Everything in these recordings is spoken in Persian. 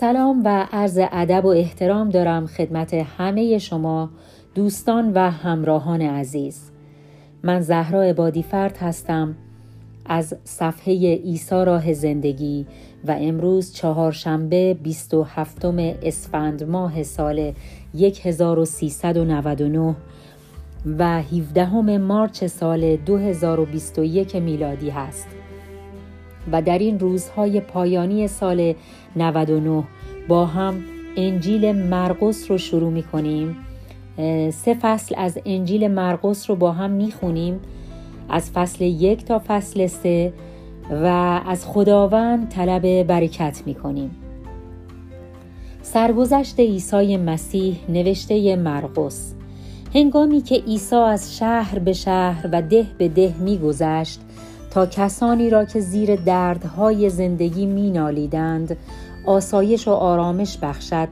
سلام و عرض ادب و احترام دارم خدمت همه شما دوستان و همراهان عزیز. من زهرا عبادی فرد هستم. از صفحه ایسا راه زندگی و امروز چهارشنبه 27 اسفند ماه سال 1399 و 17 مارچ سال 2021 میلادی هست و در این روزهای پایانی سال 99 با هم انجیل مرقس رو شروع می کنیم سه فصل از انجیل مرقس رو با هم می خونیم از فصل یک تا فصل سه و از خداوند طلب برکت می کنیم سرگذشت عیسی مسیح نوشته مرقس. هنگامی که عیسی از شهر به شهر و ده به ده میگذشت تا کسانی را که زیر دردهای زندگی می نالیدند آسایش و آرامش بخشد.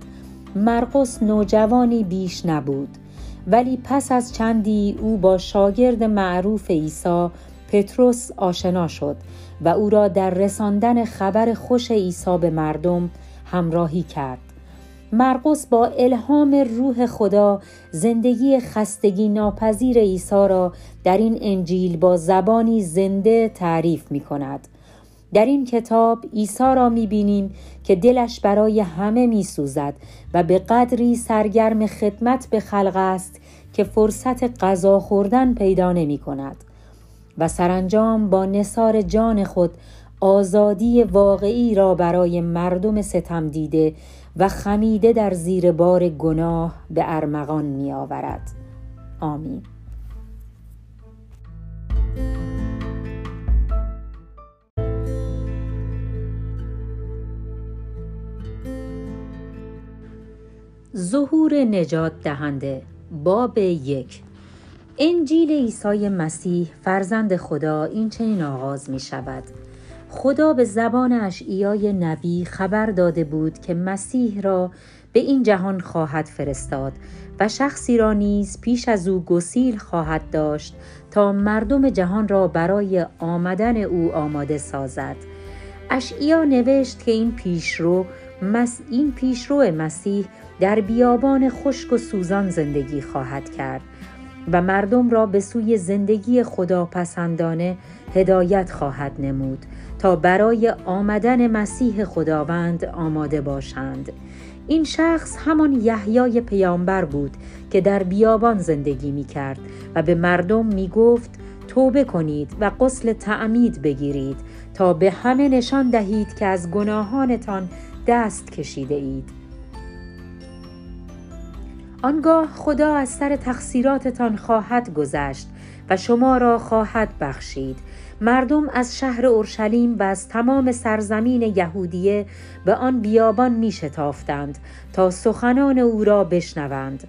مرقس نوجوانی بیش نبود ولی پس از چندی او با شاگرد معروف عیسی پتروس آشنا شد و او را در رساندن خبر خوش عیسی به مردم همراهی کرد. مرقس با الهام روح خدا زندگی خستگی ناپذیر عیسی را در این انجیل با زبانی زنده تعریف می کند. در این کتاب عیسی را می بینیم که دلش برای همه می سوزد و به قدری سرگرم خدمت به خلق است که فرصت غذا خوردن پیدا نمی کند و سرانجام با نصار جان خود آزادی واقعی را برای مردم ستم دیده و خمیده در زیر بار گناه به ارمغان می آورد. آمین. ظهور نجات دهنده باب یک انجیل عیسی مسیح فرزند خدا این چنین آغاز می شود خدا به زبان اشعیای نبی خبر داده بود که مسیح را به این جهان خواهد فرستاد و شخصی را نیز پیش از او گسیل خواهد داشت تا مردم جهان را برای آمدن او آماده سازد. اشعیا نوشت که این پیشرو مس این پیشرو مسیح در بیابان خشک و سوزان زندگی خواهد کرد و مردم را به سوی زندگی خداپسندانه هدایت خواهد نمود. تا برای آمدن مسیح خداوند آماده باشند. این شخص همان یحیای پیامبر بود که در بیابان زندگی می کرد و به مردم می گفت توبه کنید و قسل تعمید بگیرید تا به همه نشان دهید که از گناهانتان دست کشیده اید. آنگاه خدا از سر تقصیراتتان خواهد گذشت و شما را خواهد بخشید. مردم از شهر اورشلیم و از تمام سرزمین یهودیه به آن بیابان می شتافتند تا سخنان او را بشنوند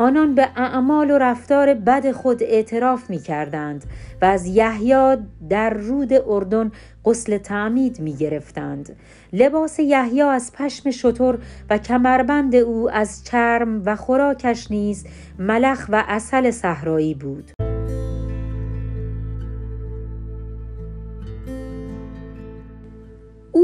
آنان به اعمال و رفتار بد خود اعتراف می کردند و از یحیی در رود اردن غسل تعمید می گرفتند. لباس یحیی از پشم شتر و کمربند او از چرم و خوراکش نیز ملخ و اصل صحرایی بود.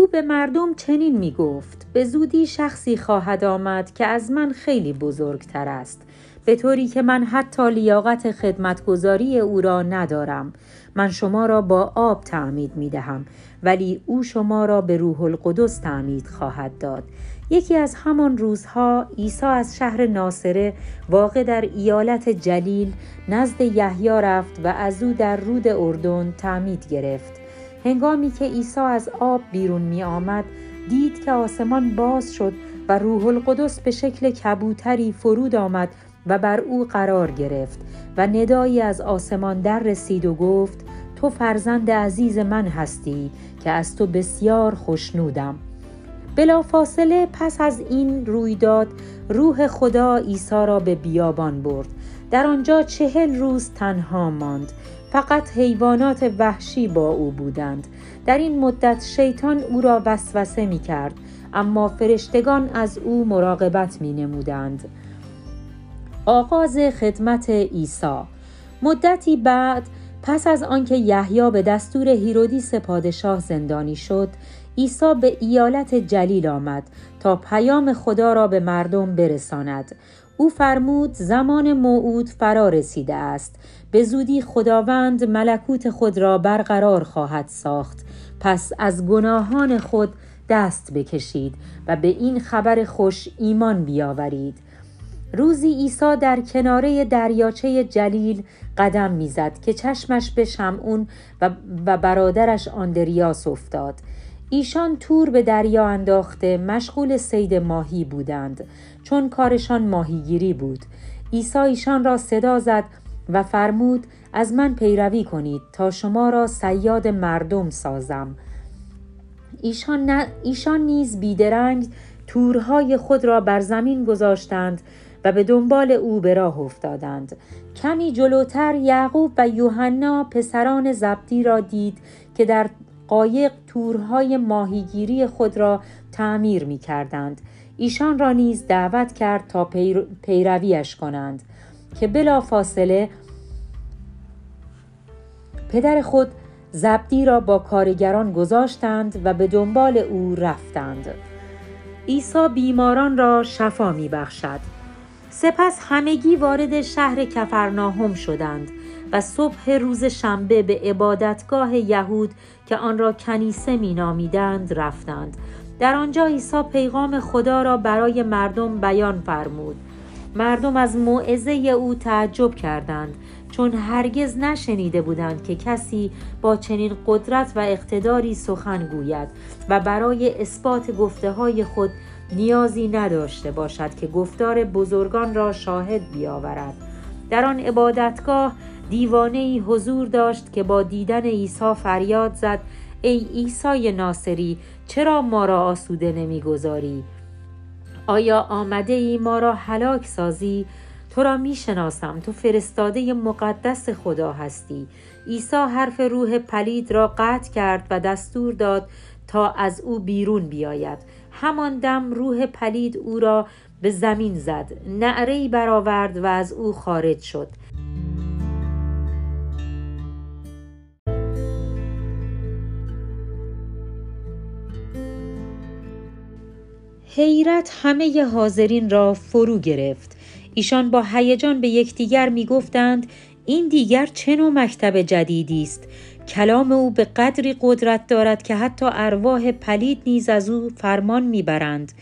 به مردم چنین می گفت به زودی شخصی خواهد آمد که از من خیلی بزرگتر است. به طوری که من حتی لیاقت خدمتگذاری او را ندارم. من شما را با آب تعمید می دهم ولی او شما را به روح القدس تعمید خواهد داد. یکی از همان روزها عیسی از شهر ناصره واقع در ایالت جلیل نزد یحیی رفت و از او در رود اردن تعمید گرفت. هنگامی که عیسی از آب بیرون می آمد دید که آسمان باز شد و روح القدس به شکل کبوتری فرود آمد و بر او قرار گرفت و ندایی از آسمان در رسید و گفت تو فرزند عزیز من هستی که از تو بسیار خوشنودم بلافاصله پس از این رویداد روح خدا عیسی را به بیابان برد. در آنجا چهل روز تنها ماند فقط حیوانات وحشی با او بودند. در این مدت شیطان او را وسوسه می کرد اما فرشتگان از او مراقبت می نمودند آغاز خدمت عیسی. مدتی بعد پس از آنکه یحیی به دستور هیرودیس پادشاه زندانی شد عیسی به ایالت جلیل آمد تا پیام خدا را به مردم برساند. او فرمود زمان موعود فرا رسیده است. به زودی خداوند ملکوت خود را برقرار خواهد ساخت. پس از گناهان خود دست بکشید و به این خبر خوش ایمان بیاورید. روزی عیسی در کناره دریاچه جلیل قدم می‌زد که چشمش به شمعون و, برادرش آندریاس افتاد. ایشان تور به دریا انداخته مشغول سید ماهی بودند چون کارشان ماهیگیری بود. عیسی ایشان را صدا زد و فرمود از من پیروی کنید تا شما را سیاد مردم سازم. ایشان, ایشان نیز بیدرنگ تورهای خود را بر زمین گذاشتند و به دنبال او به راه افتادند. کمی جلوتر یعقوب و یوحنا پسران زبدی را دید که در قایق تورهای ماهیگیری خود را تعمیر می کردند. ایشان را نیز دعوت کرد تا پیرویش کنند. که بلا فاصله پدر خود زبدی را با کارگران گذاشتند و به دنبال او رفتند. عیسی بیماران را شفا می بخشد. سپس همگی وارد شهر کفرناهم شدند و صبح روز شنبه به عبادتگاه یهود که آن را کنیسه می نامیدند رفتند. در آنجا عیسی پیغام خدا را برای مردم بیان فرمود. مردم از موعظه او تعجب کردند چون هرگز نشنیده بودند که کسی با چنین قدرت و اقتداری سخن گوید و برای اثبات گفته های خود نیازی نداشته باشد که گفتار بزرگان را شاهد بیاورد. در آن عبادتگاه دیوانه ای حضور داشت که با دیدن عیسی فریاد زد ای عیسی ناصری چرا ما را آسوده نمی‌گذاری؟ آیا آمده ای ما را هلاک سازی؟ تو را می شناسم تو فرستاده مقدس خدا هستی. عیسی حرف روح پلید را قطع کرد و دستور داد تا از او بیرون بیاید. همان دم روح پلید او را به زمین زد. نعرهای برآورد و از او خارج شد. حیرت همه حاضرین را فرو گرفت. ایشان با هیجان به یکدیگر می‌گفتند این دیگر چه نوع مکتب جدیدی است؟ کلام او به قدری قدرت دارد که حتی ارواح پلید نیز از او فرمان می‌برند.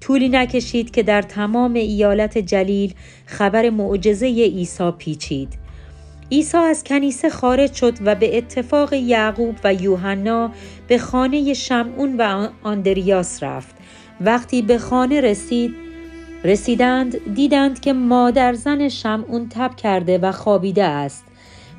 طولی نکشید که در تمام ایالت جلیل خبر معجزه عیسی پیچید. عیسی از کنیسه خارج شد و به اتفاق یعقوب و یوحنا به خانه شمعون و آندریاس رفت. وقتی به خانه رسید رسیدند دیدند که مادر زن شمعون تب کرده و خوابیده است.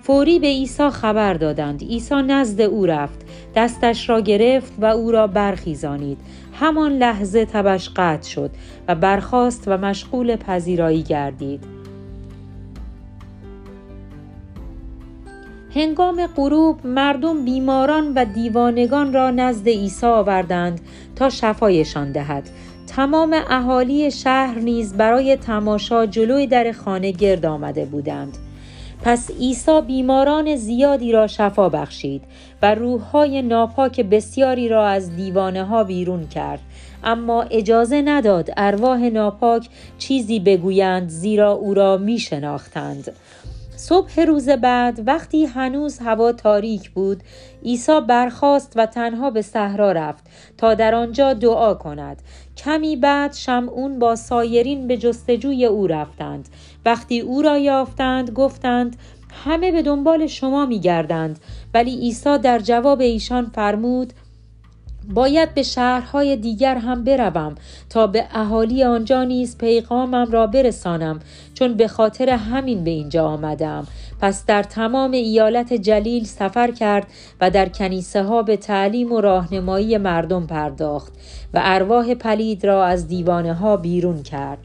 فوری به عیسی خبر دادند. عیسی نزد او رفت دستش را گرفت و او را برخیزانید. همان لحظه تبش قطع شد و برخاست و مشغول پذیرایی گردید. هنگام غروب مردم بیماران و دیوانگان را نزد عیسی آوردند تا شفایشان دهد. تمام اهالی شهر نیز برای تماشا جلوی در خانه گرد آمده بودند. پس عیسی بیماران زیادی را شفا بخشید و روحهای ناپاک بسیاری را از دیوانه ها بیرون کرد. اما اجازه نداد ارواح ناپاک چیزی بگویند زیرا او را می شناختند. صبح روز بعد وقتی هنوز هوا تاریک بود عیسی برخاست و تنها به صحرا رفت تا در آنجا دعا کند. کمی بعد شمعون با سایرین به جستجوی او رفتند. وقتی او را یافتند گفتند همه به دنبال شما می گردند ولی عیسی در جواب ایشان فرمود باید به شهرهای دیگر هم بروم تا به اهالی آنجا نیز پیغامم را برسانم چون به خاطر همین به اینجا آمدم. پس در تمام ایالت جلیل سفر کرد و در کنیسه ها به تعلیم و راهنمایی مردم پرداخت و ارواح پلید را از دیوانه ها بیرون کرد.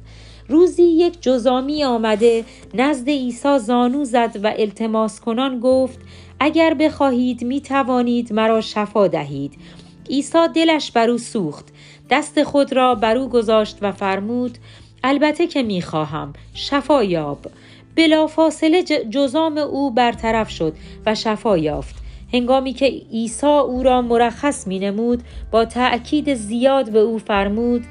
روزی یک جزامی آمده نزد عیسی زانو زد و التماس کنان گفت اگر بخواهید می توانید مرا شفا دهید. عیسی دلش بر او سوخت. دست خود را بر او گذاشت و فرمود البته که می‌خواهم شفا یاب. بلافاصله جزام او برطرف شد و شفا یافت. هنگامی که عیسی او را مرخص می نمود با تأکید زیاد به او فرمود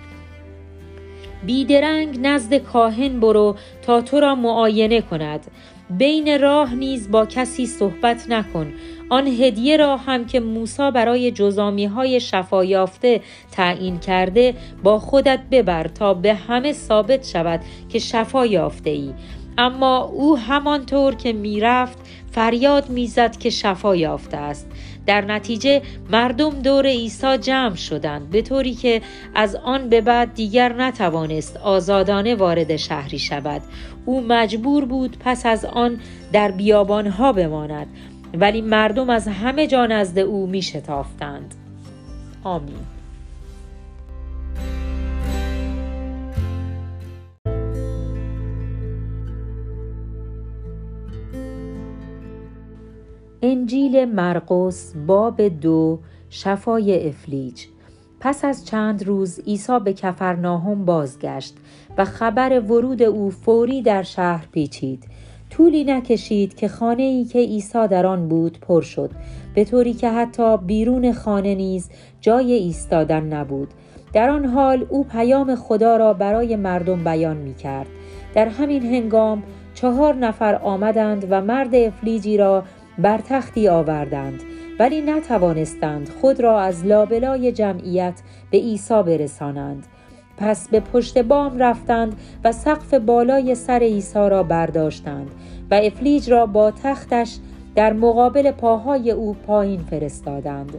بیدرنگ نزد کاهن برو تا تو را معاینه کند. بین راه نیز با کسی صحبت نکن. آن هدیه را هم که موسی برای جزامی های شفا یافته تعیین کرده با خودت ببر تا به همه ثابت شود که شفا یافته ای اما او همانطور که می‌رفت فریاد می‌زد که شفا یافته است. در نتیجه مردم دور عیسی جمع شدند به طوری که از آن به بعد دیگر نتوانست آزادانه وارد شهری شود. او مجبور بود پس از آن در بیابانها بماند. ولی مردم از همه جا نزد او می شتافتند. آمین. انجیل مرقس باب دو شفای افلیج. پس از چند روز عیسی به کفرناهم بازگشت و خبر ورود او فوری در شهر پیچید. طولی نکشید که خانه ای که عیسی در آن بود پر شد. به طوری که حتی بیرون خانه نیز جای ایستادن نبود. در آن حال او پیام خدا را برای مردم بیان می کرد در همین هنگام چهار نفر آمدند و مرد افلیجی را بر تختی آوردند ولی نتوانستند خود را از لابلای جمعیت به عیسی برسانند. پس به پشت بام رفتند و سقف بالای سر عیسی را برداشتند و افلیج را با تختش در مقابل پاهای او پایین فرستادند.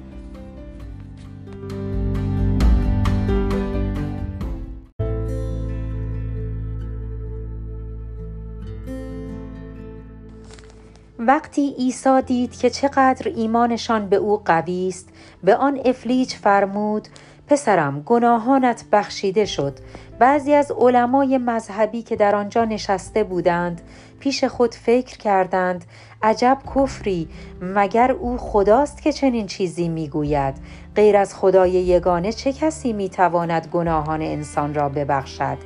وقتی عیسی دید که چقدر ایمانشان به او قوی است به آن افلیج فرمود پسرم گناهانت بخشیده شد. بعضی از علمای مذهبی که در آنجا نشسته بودند پیش خود فکر کردند عجب کفری مگر او خداست که چنین چیزی می‌گوید؟ غیر از خدای یگانه چه کسی می‌تواند گناهان انسان را ببخشد؟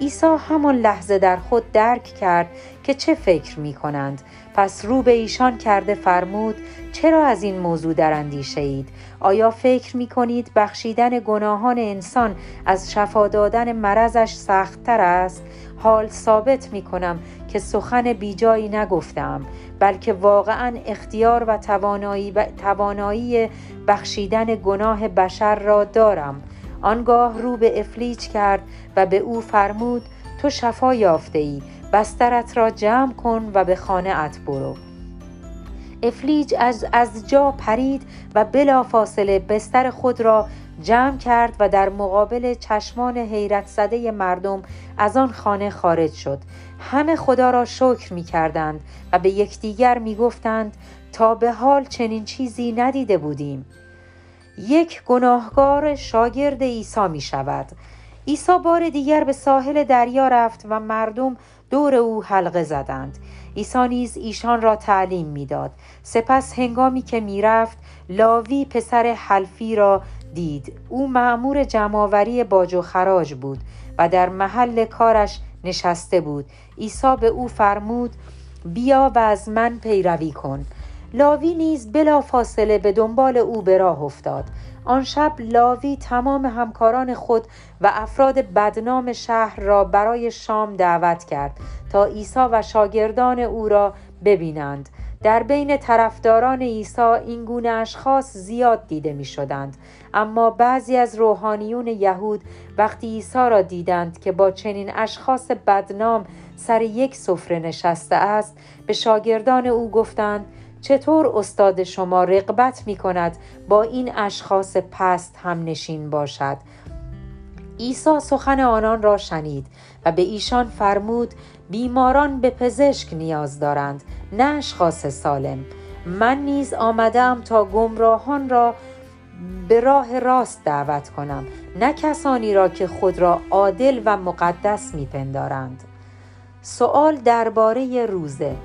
عیسی همان لحظه در خود درک کرد که چه فکر می کنند پس رو به ایشان کرده فرمود چرا از این موضوع در اندیشه اید؟ آیا فکر می کنید بخشیدن گناهان انسان از شفا دادن مرضش سختتر است؟ حال ثابت می کنم که سخن بیجایی نگفتم بلکه واقعا اختیار و توانایی, توانایی بخشیدن گناه بشر را دارم آنگاه رو به افلیج کرد و به او فرمود تو شفا یافته ای بسترت را جمع کن و به خانه ات برو. افلیج از, از جا پرید و بلا فاصله بستر خود را جمع کرد و در مقابل چشمان حیرت زده مردم از آن خانه خارج شد. همه خدا را شکر می کردند و به یکدیگر می گفتند تا به حال چنین چیزی ندیده بودیم. یک گناهگار شاگرد عیسی می شود. عیسی بار دیگر به ساحل دریا رفت و مردم دور او حلقه زدند. عیسی نیز ایشان را تعلیم می‌داد. سپس هنگامی که می‌رفت لاوی پسر حلفی را دید. او معمور جمعآوری باج و خراج بود و در محل کارش نشسته بود. عیسی به او فرمود بیا و از من پیروی کن. لاوی نیز بلا فاصله به دنبال او به راه افتاد. آن شب لاوی تمام همکاران خود و افراد بدنام شهر را برای شام دعوت کرد تا عیسی و شاگردان او را ببینند. در بین طرفداران عیسی این گونه اشخاص زیاد دیده می شدند اما بعضی از روحانیون یهود وقتی عیسی را دیدند که با چنین اشخاص بدنام سر یک سفره نشسته است به شاگردان او گفتند چطور استاد شما رقبت می کند با این اشخاص پست هم نشین باشد؟ عیسی سخن آنان را شنید و به ایشان فرمود بیماران به پزشک نیاز دارند نه اشخاص سالم. من نیز آمدم تا گمراهان را به راه راست دعوت کنم نه کسانی را که خود را عادل و مقدس میپندارند. سوال درباره روزه.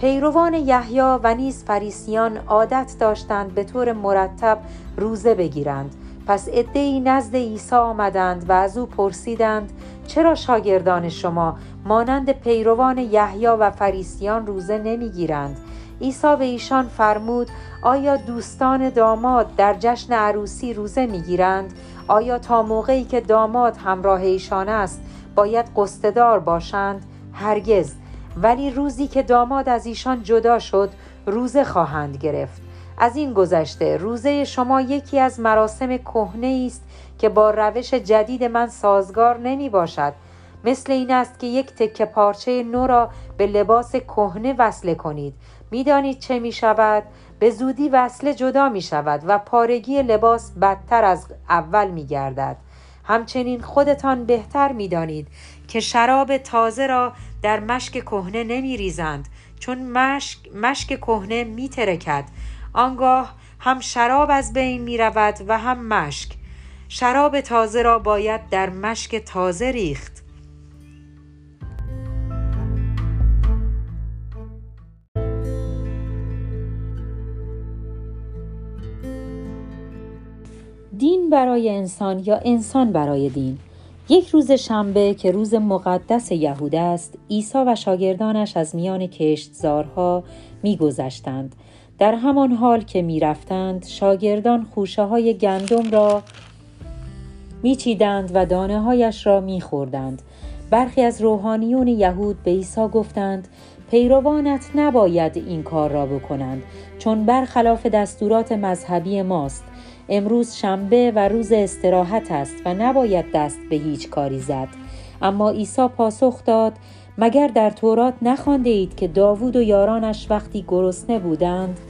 پیروان یحیی و نیز فریسیان عادت داشتند به طور مرتب روزه بگیرند. پس عدهای نزد عیسی آمدند و از او پرسیدند چرا شاگردان شما مانند پیروان یحیی و فریسیان روزه نمی‌گیرند؟ عیسی به ایشان فرمود آیا دوستان داماد در جشن عروسی روزه می‌گیرند؟ آیا تا موقعی که داماد همراه ایشان است باید قصددار باشند؟ هرگز. ولی روزی که داماد از ایشان جدا شد روزه خواهند گرفت. از این گذشته روزه شما یکی از مراسم کهنه است که با روش جدید من سازگار نمی باشد. مثل این است که یک تکه پارچه نو را به لباس کهنه وصله کنید. می‌دانید چه می شود؟ به زودی وصله جدا می شود و پارگی لباس بدتر از اول می گردد. همچنین خودتان بهتر می دانید که شراب تازه را در مشک کهنه نمی ریزند چون مشک, مشک کهنه می ترکد آنگاه هم شراب از بین می رود و هم مشک. شراب تازه را باید در مشک تازه ریخت. دین برای انسان یا انسان برای دین؟ یک روز شنبه که روز مقدس یهود است عیسی و شاگردانش از میان کشتزارها میگذشتند. در همان حال که می‌رفتند شاگردان خوشه های گندم را میچیدند و دانه هایش را میخوردند. برخی از روحانیون یهود به عیسی گفتند پیروانت نباید این کار را بکنند چون برخلاف دستورات مذهبی ماست. امروز شنبه و روز استراحت است و نباید دست به هیچ کاری زد. اما عیسی پاسخ داد مگر در تورات نخوانده اید که داوود و یارانش وقتی گرسنه بودند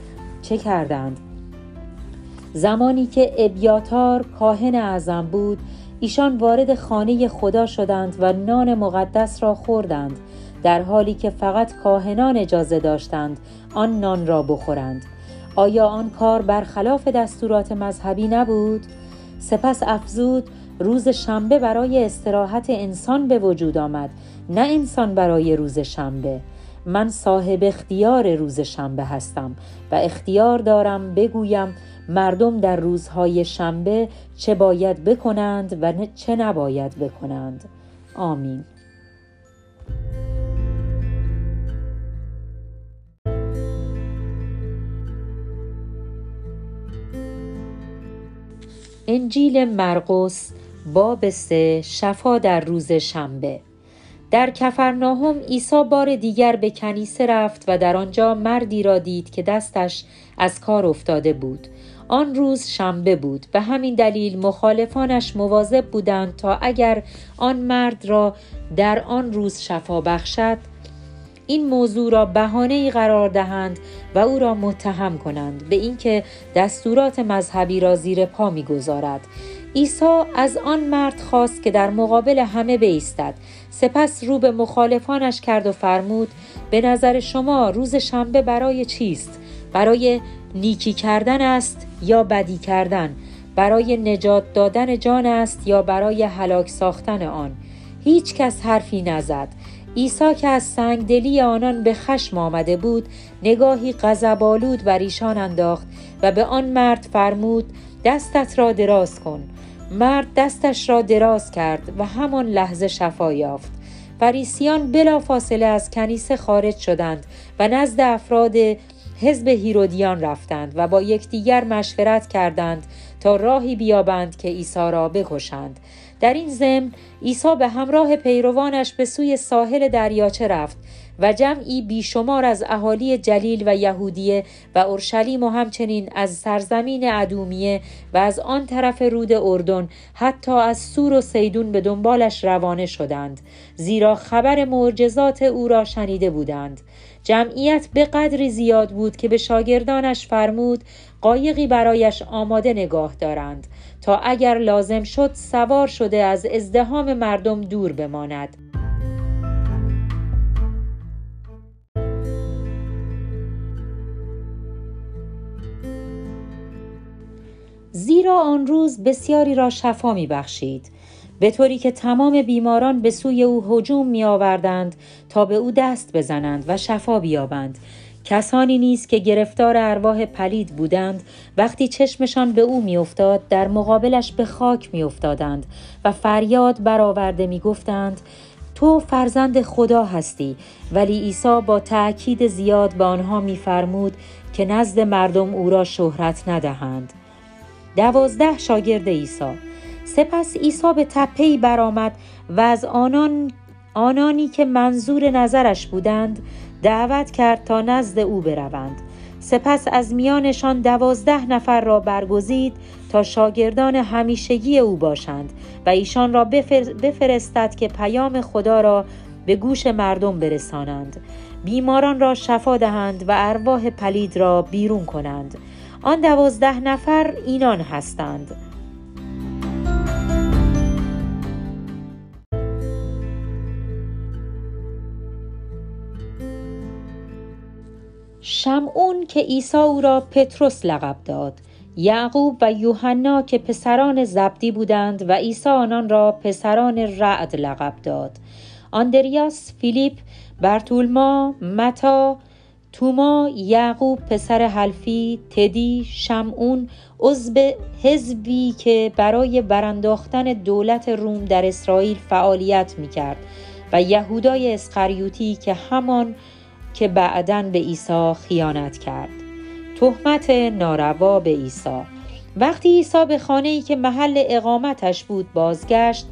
چه کردند؟ زمانی که ابیاتار کاهن اعظم بود ایشان وارد خانه خدا شدند و نان مقدس را خوردند در حالی که فقط کاهنان اجازه داشتند آن نان را بخورند. آیا آن کار برخلاف دستورات مذهبی نبود؟ سپس افزود روز شنبه برای استراحت انسان به وجود آمد نه انسان برای روز شنبه. من صاحب اختیار روز شنبه هستم و اختیار دارم بگویم مردم در روزهای شنبه چه باید بکنند و چه نباید بکنند. آمین. انجیل مرقس باب سه شفا در روز شنبه. در کفرناهم عیسی بار دیگر به کنیسه رفت و در آنجا مردی را دید که دستش از کار افتاده بود. آن روز شنبه بود به همین دلیل مخالفانش مواظب بودند تا اگر آن مرد را در آن روز شفا بخشد این موضوع را بهانه ای قرار دهند و او را متهم کنند به اینکه دستورات مذهبی را زیر پا می‌گذارد. عیسی از آن مرد خواست که در مقابل همه بیستد. سپس رو به مخالفانش کرد و فرمود به نظر شما روز شنبه برای چیست؟ برای نیکی کردن است یا بدی کردن؟ برای نجات دادن جان است یا برای هلاک ساختن آن؟ هیچ کس حرفی نزد. عیسی که از سنگدلی آنان به خشم آمده بود نگاهی غضبآلود بر ایشان انداخت و به آن مرد فرمود دستت را دراز کن. مرد دستش را دراز کرد و همان لحظه شفا یافت. فریسیان بلا فاصله از کنیسه خارج شدند و نزد افراد حزب هیرودیان رفتند و با یکدیگر مشورت کردند تا راهی بیابند که عیسی را بکشند. در این ضمن عیسی به همراه پیروانش به سوی ساحل دریاچه رفت و جمعی بیشمار از اهالی جلیل و یهودیه و اورشلیم و همچنین از سرزمین ادومیه و از آن طرف رود اردن حتی از سور و سیدون به دنبالش روانه شدند زیرا خبر معجزات او را شنیده بودند. جمعیت به قدری زیاد بود که به شاگردانش فرمود قایقی برایش آماده نگاه دارند. تا اگر لازم شد سوار شده از ازدهام مردم دور بماند. زیرا آن روز بسیاری را شفا می بخشید به طوری که تمام بیماران به سوی او هجوم می آوردند تا به او دست بزنند و شفا بیابند. کسانی نیست که گرفتار ارواح پلید بودند وقتی چشمشان به او میافتاد در مقابلش به خاک میافتادند و فریاد برآورده می‌گفتند تو فرزند خدا هستی ولی عیسی با تأکید زیاد به آنها میفرمود که نزد مردم او را شهرت ندهند. دوازده شاگرد عیسی. سپس عیسی به تپهی برآمد و از آنان آنانی که منظور نظرش بودند دعوت کرد تا نزد او بروند. سپس از میانشان دوازده نفر را برگزید تا شاگردان همیشگی او باشند و ایشان را بفرستد که پیام خدا را به گوش مردم برسانند. بیماران را شفا دهند و ارواح پلید را بیرون کنند. آن دوازده نفر اینان هستند. شمعون که عیسی او را پتروس لقب داد. یعقوب و یوحنا که پسران زبدی بودند و عیسی آنان را پسران رعد لقب داد. آندریاس فیلیپ برتولما متا توما یعقوب پسر حلفی تدی شمعون عضو حزبی که برای برانداختن دولت روم در اسرائیل فعالیت می کرد و یهودای اسخریوتی که همان که بعدا به عیسی خیانت کرد. تهمت ناروا به عیسی. وقتی عیسی به خانه ای که محل اقامتش بود بازگشت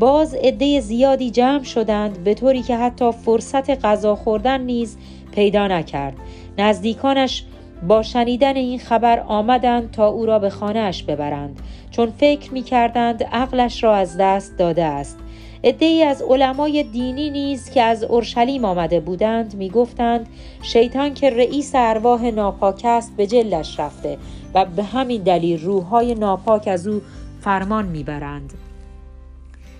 باز عده زیادی جمع شدند به طوری که حتی فرصت غذا خوردن نیز پیدا نکرد. نزدیکانش با شنیدن این خبر آمدند تا او را به خانهاش ببرند. چون فکر می کردند عقلش را از دست داده است. ای از علمای دینی نیز که از اورشلیم آمده بودند می‌گفتند شیطان که رئیس ارواح ناپاک است به جلش رفته و به همین دلیل روحهای ناپاک از او فرمان می‌برند.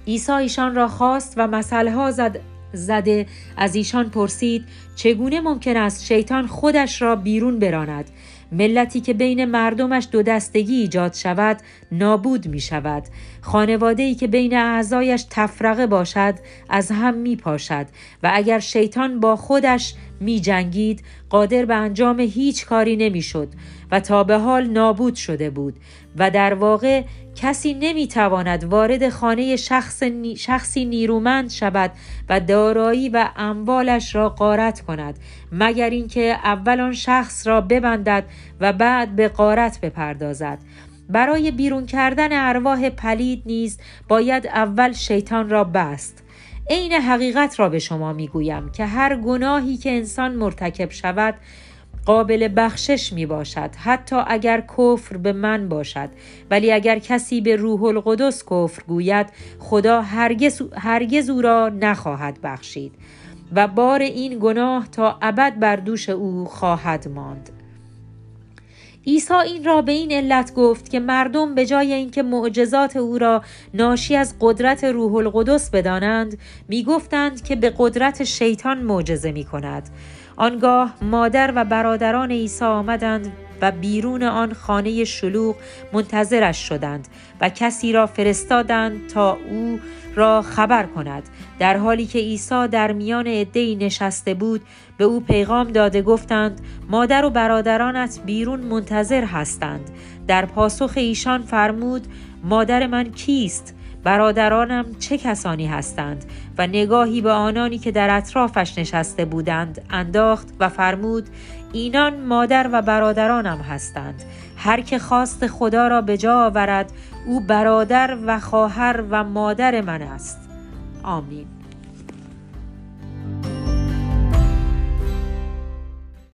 عیسی ایشان را خواست و مسئله زد زده. از ایشان پرسید چگونه ممکن است شیطان خودش را بیرون براند؟ ملتی که بین مردمش دو دستگی ایجاد شود نابود می شود خانواده ای که بین اعضایش تفرقه باشد از هم می پاشد و اگر شیطان با خودش می جنگید قادر به انجام هیچ کاری نمی شد و تا به حال نابود شده بود. و در واقع کسی نمی تواند وارد خانه شخص شخصی نیرومند شود و دارایی و اموالش را قارت کند مگر اینکه اول آن شخص را ببندد و بعد به قارت بپردازد. برای بیرون کردن ارواح پلید نیز باید اول شیطان را بست. عین حقیقت را به شما می‌گویم که هر گناهی که انسان مرتکب شود قابل بخشش می باشد. حتی اگر کفر به من باشد. ولی اگر کسی به روح القدس کفر گوید خدا هرگز, هرگز او را نخواهد بخشید. و بار این گناه تا ابد بر دوش او خواهد ماند. عیسی این را به این علت گفت که مردم به جای اینکه معجزات او را ناشی از قدرت روح القدس بدانند می‌گفتند که به قدرت شیطان معجزه می کند آنگاه مادر و برادران عیسی آمدند و بیرون آن خانه شلوغ منتظرش شدند و کسی را فرستادند تا او را خبر کند در حالی که عیسی در میان عدهای نشسته بود به او پیغام داده گفتند مادر و برادرانت بیرون منتظر هستند. در پاسخ ایشان فرمود مادر من کیست؟ برادرانم چه کسانی هستند و نگاهی به آنانی که در اطرافش نشسته بودند انداخت و فرمود اینان مادر و برادرانم هستند. هر که خواست خدا را به جا آورد او برادر و خواهر و مادر من است. آمین.